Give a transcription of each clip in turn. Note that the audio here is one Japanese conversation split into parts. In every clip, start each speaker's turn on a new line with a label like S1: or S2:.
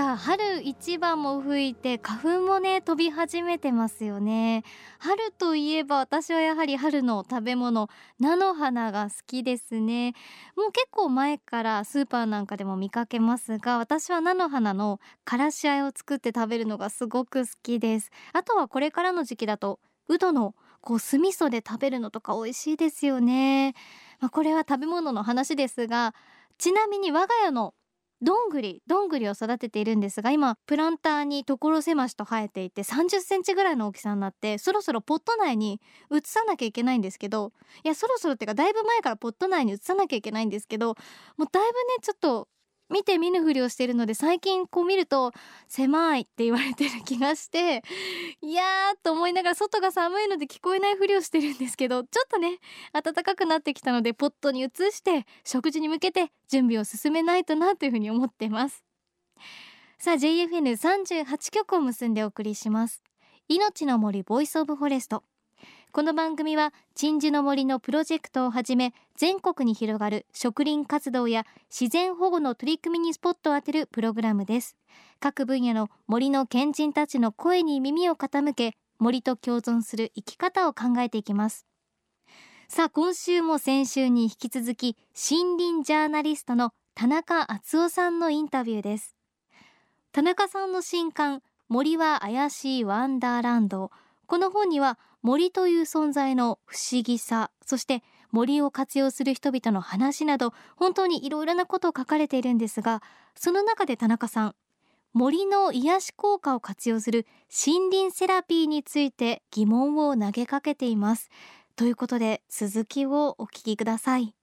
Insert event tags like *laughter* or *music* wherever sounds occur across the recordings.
S1: さあ春一番も吹いて花粉もね飛び始めてますよね。春といえば私はやはり春の食べ物菜の花が好きですね。もう結構前からスーパーなんかでも見かけますが私は菜の花のからしあえを作って食べるのがすごく好きです。あとはこれからの時期だとうどのこう酢味噌で食べるのとか美味しいですよね。まあ、これは食べ物の話ですがちなみに我が家のどんぐりどんぐりを育てているんですが今プランターに所狭しと生えていて30センチぐらいの大きさになってそろそろポット内に移さなきゃいけないんですけどいやそろそろっていうかだいぶ前からポット内に移さなきゃいけないんですけどもうだいぶねちょっと見て見ぬふりをしているので最近こう見ると狭いって言われてる気がしていやーと思いながら外が寒いので聞こえないふりをしてるんですけどちょっとね暖かくなってきたのでポットに移して植樹に向けて準備を進めないとなというふうに思ってます。さあ JFN38 局を結んでお送りします。命の森 Voice of Forest。この番組は鎮守の森のプロジェクトをはじめ全国に広がる植林活動や自然保護の取り組みにスポットを当てるプログラムです。各分野の森の賢人たちの声に耳を傾け森と共存する生き方を考えていきます。さあ今週も先週に引き続き森林ジャーナリストの田中敦夫さんのインタビューです。田中さんの新刊森は怪しいワンダーランド。この本には森という存在の不思議さそして森を活用する人々の話など本当にいろいろなことを書かれているんですがその中で田中さん森の癒し効果を活用する森林セラピーについて疑問を投げかけています。ということで続きをお聞きください。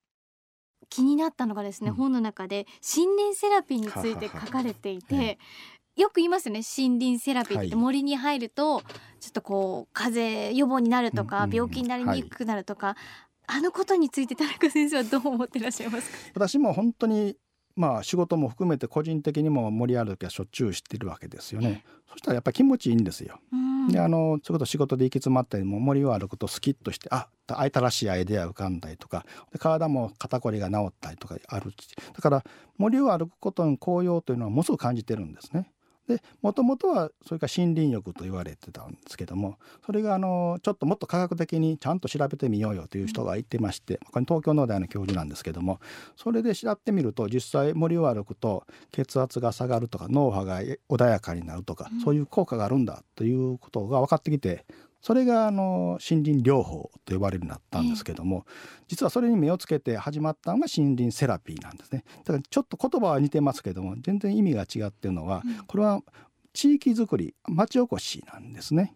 S1: 気になったのがですね、うん、本の中で森林セラピーについて書かれていてよく言いますよね。森林セラピーって。森に入るとちょっとこう風邪予防になるとか、病気になりにくくなるとか、あのことについて田中先生はどう思ってらっしゃいますか？
S2: 私も本当にまあ仕事も含めて個人的にも森歩きはしょっちゅう知ってるわけですよね。そしたらやっぱり気持ちいいんですよ。であのそれこそ仕事で行き詰まったりも森を歩くとスキッとしてあ新しいアイデア浮かんだりとかで体も肩こりが治ったりとかあるだから森を歩くことの効用というのはものすごく感じてるんですね。でもともとはそれから森林浴と言われてたんですけどもそれがあのちょっともっと科学的にちゃんと調べてみようよという人がいてましてこれ東京農大の教授なんですけどもそれで調べてみると実際森を歩くと血圧が下がるとか脳波が穏やかになるとかそういう効果があるんだということが分かってきてそれがあの森林療法と呼ばれるようになったんですけども、実はそれに目をつけて始まったのが森林セラピーなんですね。だからちょっと言葉は似てますけども全然意味が違ってるのは、これは地域づくり町おこしなんですね。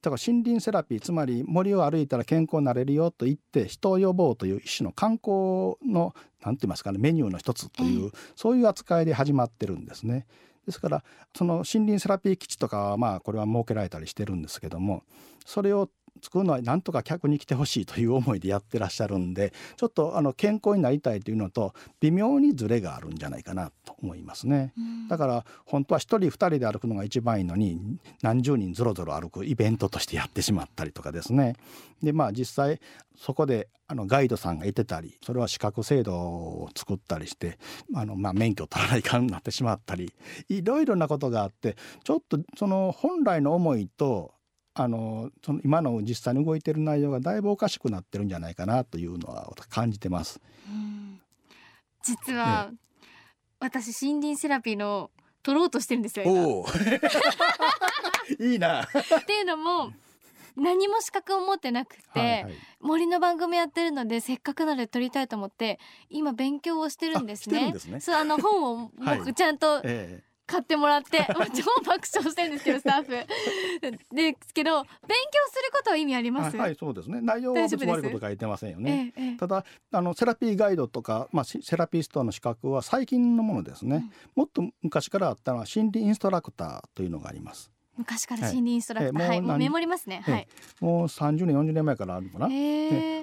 S2: だから森林セラピーつまり森を歩いたら健康になれるよと言って人を呼ぼうという一種の観光の何て言いますかねメニューの一つという、そういう扱いで始まってるんですね。ですからその森林セラピー基地とかはまあこれは設けられたりしてるんですけどもそれを作るのはなんとか客に来てほしいという思いでやってらっしゃるんでちょっとあの健康になりたいというのと微妙にズレがあるんじゃないかなと思いますね、だから本当は1人2人で歩くのが一番いいのに何十人ぞろぞろ歩くイベントとしてやってしまったりとかですね。でまあ実際そこであのガイドさんがいてたりそれは資格制度を作ったりしてあの、まあ、免許を取らないかんなってしまったりいろいろなことがあってちょっとその本来の思いとあのその今の実際に動いてる内容がだいぶおかしくなってるんじゃないかなというのは感じてます。
S1: 実は、ね、私森林セラピーの取ろうとしてるんですよ。
S2: いいな。
S1: っていうのも何も資格を持ってなくて、はいはい、森の番組やってるのでせっかくなので撮りたいと思って今勉強をしてるんですね。
S2: すね
S1: そうあの本を僕ちゃんと、はいええ買ってもらって *laughs* 超爆笑してるんですけどスタッフ。*laughs* ですけど勉強することは意味あります？
S2: はいそうですね。内容は別に悪いこと書いてませんよね、ええ、ただあのセラピーガイドとか、まあ、セラピストの資格は最近のものですね、うん、もっと昔からあったのは心理インストラクターというのがあります
S1: 昔から森林インストラクター、はい、もうメモりますね、はい、
S2: もう30年40年前からあるのかな、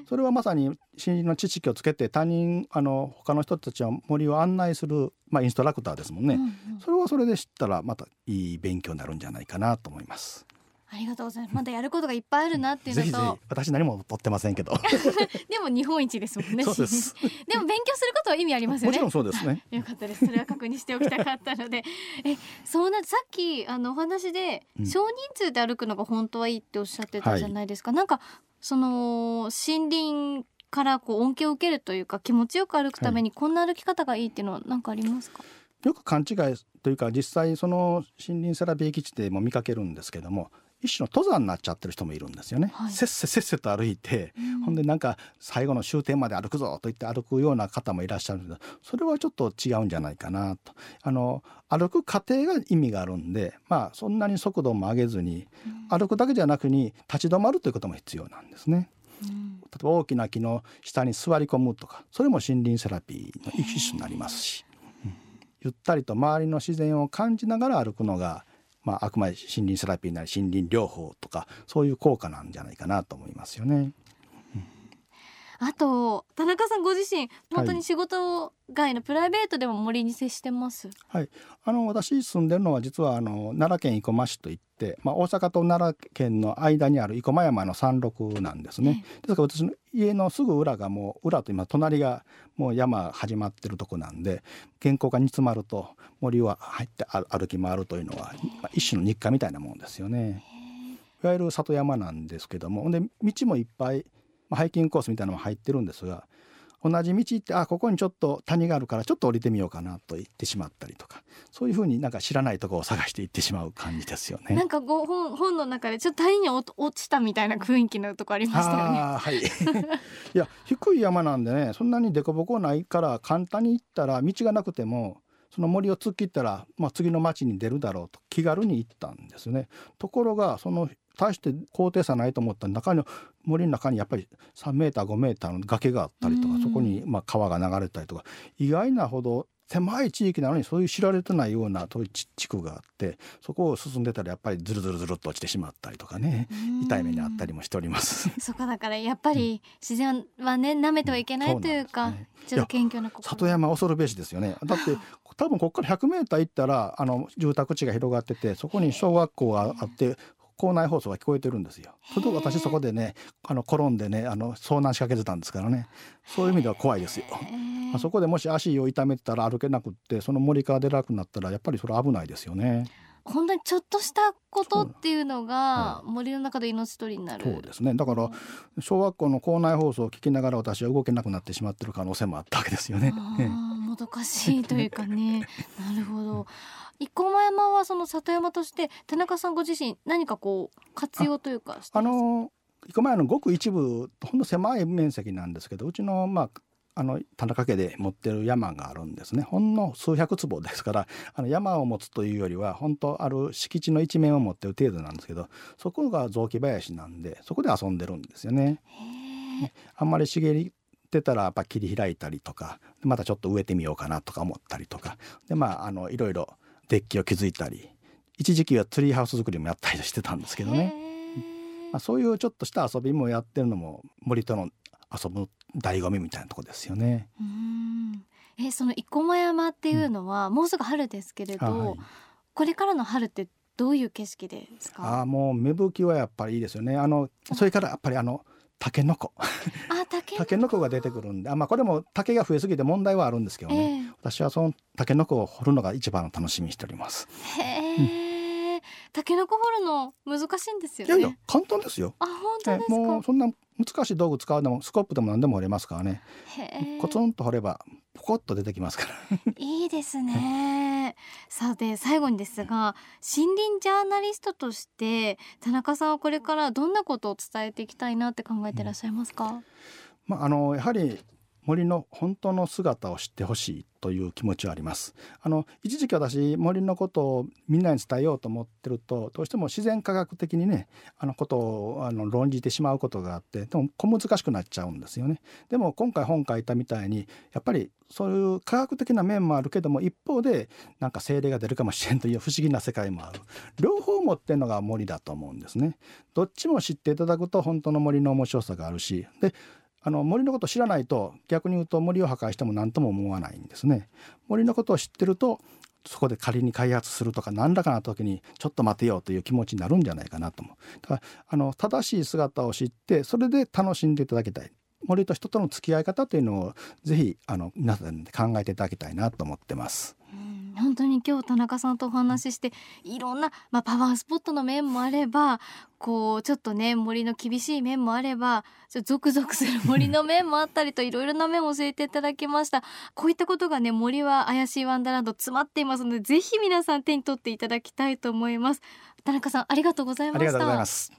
S2: それはまさに森林の知識をつけて他人あの他の人たちは森を案内する、まあ、インストラクターですもんね、うんうん、それはそれで知ったらまたいい勉強になるんじゃないかなと思います。
S1: ありがとうございます。まだやることがいっぱいあるなっていうのと、ぜひぜひ
S2: 私何も取ってませんけど。*laughs*
S1: でも日本一ですもんね。
S2: そうです。*laughs*
S1: でも勉強することは意味ありますよ
S2: ね。もちろんそうですね。*laughs*
S1: よかったです。それは確認しておきたかったので、え、そうなさっきあのお話で、少人数で歩くのが本当はいいっておっしゃってたじゃないですか。はい、なんかその森林からこう恩恵を受けるというか気持ちよく歩くためにこんな歩き方がいいっていうのは何かありますか？はい、
S2: よく勘違いというか実際その森林セラピー基地でも見かけるんですけども一種の登山になっちゃってる人もいるんですよね。はい、せっせせっせと歩いて、うん、ほんでなんか最後の終点まで歩くぞと言って歩くような方もいらっしゃるんですけどそれはちょっと違うんじゃないかなと。あの歩く過程が意味があるんでまあそんなに速度も上げずに、うん、歩くだけじゃなくに立ち止まるということも必要なんですね。うん、例えば大きな木の下に座り込むとかそれも森林セラピーの一種になりますし、ゆったりと周りの自然を感じながら歩くのがまあ、あくまで森林セラピーなり森林療法とかそういう効果なんじゃないかなと思いますよね。
S1: あと田中さんご自身本当に仕事外のプライベートでも森に接してます？
S2: はい、あの私住んでるのは実はあの奈良県生駒市といって、まあ、大阪と奈良県の間にある生駒山の山麓なんですね。ですから私の家のすぐ裏がもう裏と今隣がもう山始まってるとこなんで健康が煮詰まると森は入って歩き回るというのは、まあ、一種の日課みたいなもんですよね。いわゆる里山なんですけどもで道もいっぱいまあ、ハイキングコースみたいなのも入ってるんですが同じ道行ってあここにちょっと谷があるからちょっと降りてみようかなと言ってしまったりとかそういうふうになんか知らないところを探していってしまう感じですよね。
S1: なんかご本本の中でちょっと谷に落ちたみたいな雰囲気のとこありましたよね。
S2: はい。いや低い山なんでねそんなに凸凹ないから簡単に行ったら道がなくてもその森を突っ切ったら、まあ、次の町に出るだろうと気軽に行ったんですね。ところがその大して高低差ないと思ったら中の森の中にやっぱり3メーター5メーターの崖があったりとかそこにまあ川が流れたりとか意外なほど狭い地域なのにそういう知られてないようなそういう地区があってそこを進んでたらやっぱりずるずるずるっと落ちてしまったりとかね痛い目にあったりもしております。
S1: そこだからやっぱり自然はね舐めてはいけないというか、ね、ちょっと謙虚な
S2: 里山恐るべしですよね。だって *laughs* 多分ここから100メーター行ったらあの住宅地が広がっててそこに小学校があって校内放送が聞こえてるんですよ。それと私そこでねあの転んでねあの遭難しかけてたんですからね。そういう意味では怖いですよ。まあ、そこでもし足を痛めてたら歩けなくってその森から出なくなったらやっぱりそれ危ないですよね。
S1: 本当にちょっとしたことっていうのが森の中で命取りになる。
S2: そうですね。だから小学校の校内放送を聞きながら私は動けなくなってしまってる可能性もあったわけですよね。
S1: もどかしいというかね。*laughs* なるほど生駒山はその里山として田中さんご自身何かこう活用というか
S2: あの生駒山のごく一部ほんの狭い面積なんですけどうちのまああの田中家で持ってる山があるんですね。ほんの数百坪ですから *laughs* あの山を持つというよりは本当ある敷地の一面を持ってる程度なんですけどそこが雑木林なんでそこで遊んでるんですよね。あんまり茂ってたらやっぱ切り開いたりとかまたちょっと植えてみようかなとか思ったりとか。でまああのいろいろデッキを築いたり一時期はツリーハウス作りもやったりしてたんですけどね、まあ、そういうちょっとした遊びもやってるのも森との遊ぶ醍醐味みたいなとこですよね。
S1: えその生駒山っていうのは、もうすぐ春ですけれど、はい、これからの春ってどういう景色ですか？
S2: あもう芽吹きはやっぱりいいですよね。あのそれからやっぱりあのタケノコ。
S1: あ
S2: タケノコ。が出てくるんで。あまあこれも竹が増えすぎて問題はあるんですけどね、えー、私はそのタケノコを掘るのが一番の楽しみにしております。
S1: へえ、うん、タケノコ掘るの難しいんですよね。いやいや
S2: 簡単ですよ。
S1: あ本当ですか？
S2: もうそんな難しい道具使うでもスコップでも何でも掘れますからね。コツンと掘ればポコッと出てきますから。
S1: いいですね。*laughs* さて最後にですが森林ジャーナリストとして田中さんはこれからどんなことを伝えていきたいなって考えていらっしゃいますか、うん、
S2: まああのやはり森の本当の姿を知ってほしいという気持ちはあります。あの一時期私森のことをみんなに伝えようと思ってるとどうしても自然科学的にねあのことをあの論じてしまうことがあってでも小難しくなっちゃうんですよね。でも今回本書いたみたいにやっぱりそういう科学的な面もあるけども一方でなんか精霊が出るかもしれんという *laughs* 不思議な世界もある。両方持ってるのが森だと思うんですね。どっちも知っていただくと本当の森の面白さがあるしであの森のことを知らないと逆に言うと森を破壊しても何とも思わないんですね。森のことを知ってるとそこで仮に開発するとか何らかの時にちょっと待てようという気持ちになるんじゃないかなと思う。だからあの正しい姿を知ってそれで楽しんでいただきたい。森と人との付き合い方というのをぜひあの皆さんで考えていただきたいなと思ってます。
S1: 本当に今日田中さんとお話ししていろんな、まあ、パワースポットの面もあればこうちょっとね森の厳しい面もあればちょゾクゾクする森の面もあったりといろいろな面を教えていただきました。こういったことがね森は怪しいワンダーランド詰まっていますのでぜひ皆さん手に取っていただきたいと思います。田中さんありがとうございました。ありがとうございます。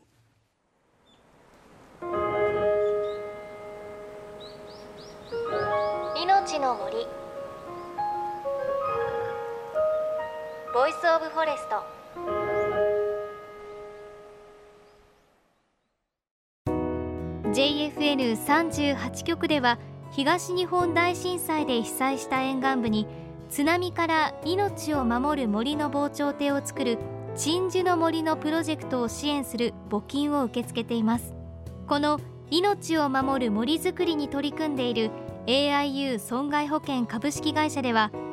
S3: 命の森 Voice of Forest「
S1: JFN38 局では東日本大震災で被災した沿岸部に津波から命を守る森の防潮堤を作る鎮守の森のプロジェクトを支援する募金を受け付けています。この命を守る森づくりに取り組んでいる AIU 損害保険株式会社では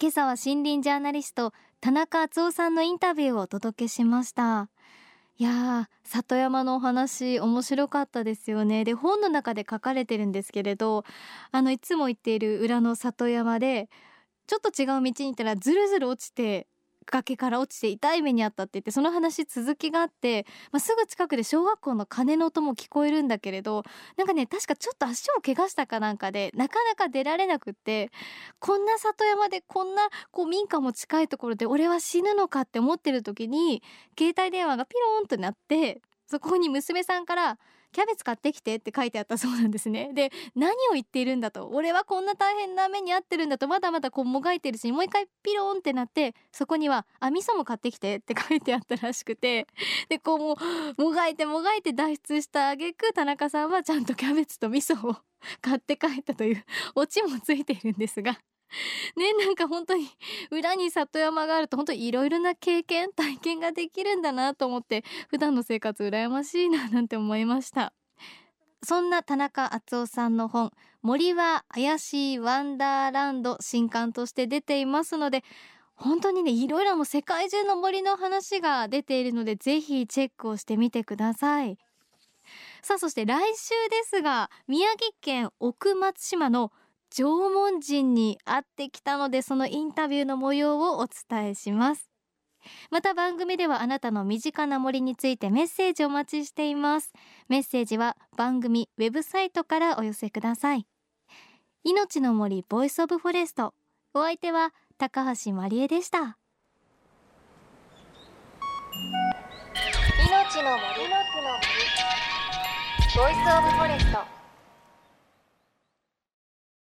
S1: 今朝は森林ジャーナリスト田中淳夫さんのインタビューをお届けしました。いや里山のお話面白かったですよね。で本の中で書かれてるんですけれどあのいつも行っている裏の里山でちょっと違う道に行ったらずるずる落ちて崖から落ちて痛い目にあったって言ってその話続きがあって、まあ、すぐ近くで小学校の鐘の音も聞こえるんだけれどなんかね確かちょっと足を怪我したかなんかでなかなか出られなくってこんな里山でこんなこう民家も近いところで俺は死ぬのかって思ってる時に携帯電話がピローンとなってそこに娘さんからキャベツ買ってきてって書いてあったそうなんですね。で何を言っているんだと。俺はこんな大変な目に遭ってるんだと。まだまだこうもがいてるしもう一回ピローンってなってそこには「あ味噌も買ってきて」って書いてあったらしくて。でこうももがいてもがいて脱出した挙句田中さんはちゃんとキャベツと味噌を買って帰ったというオチもついているんですが。*laughs* ねなんか本当に裏に里山があると本当にいろいろな経験体験ができるんだなと思って普段の生活羨ましいななんて思いました。そんな田中敦夫さんの本森は怪しいワンダーランド新刊として出ていますので本当にねいろいろも世界中の森の話が出ているのでぜひチェックをしてみてください。さあそして来週ですが宮城県奥松島の縄文人に会ってきたのでそのインタビューの模様をお伝えします。また番組ではあなたの身近な森についてメッセージお待ちしています。メッセージは番組ウェブサイトからお寄せください。命の森 Voice of Forest。お相手は高橋真理恵でした。
S3: 命の森。ボイスオブフォレスト。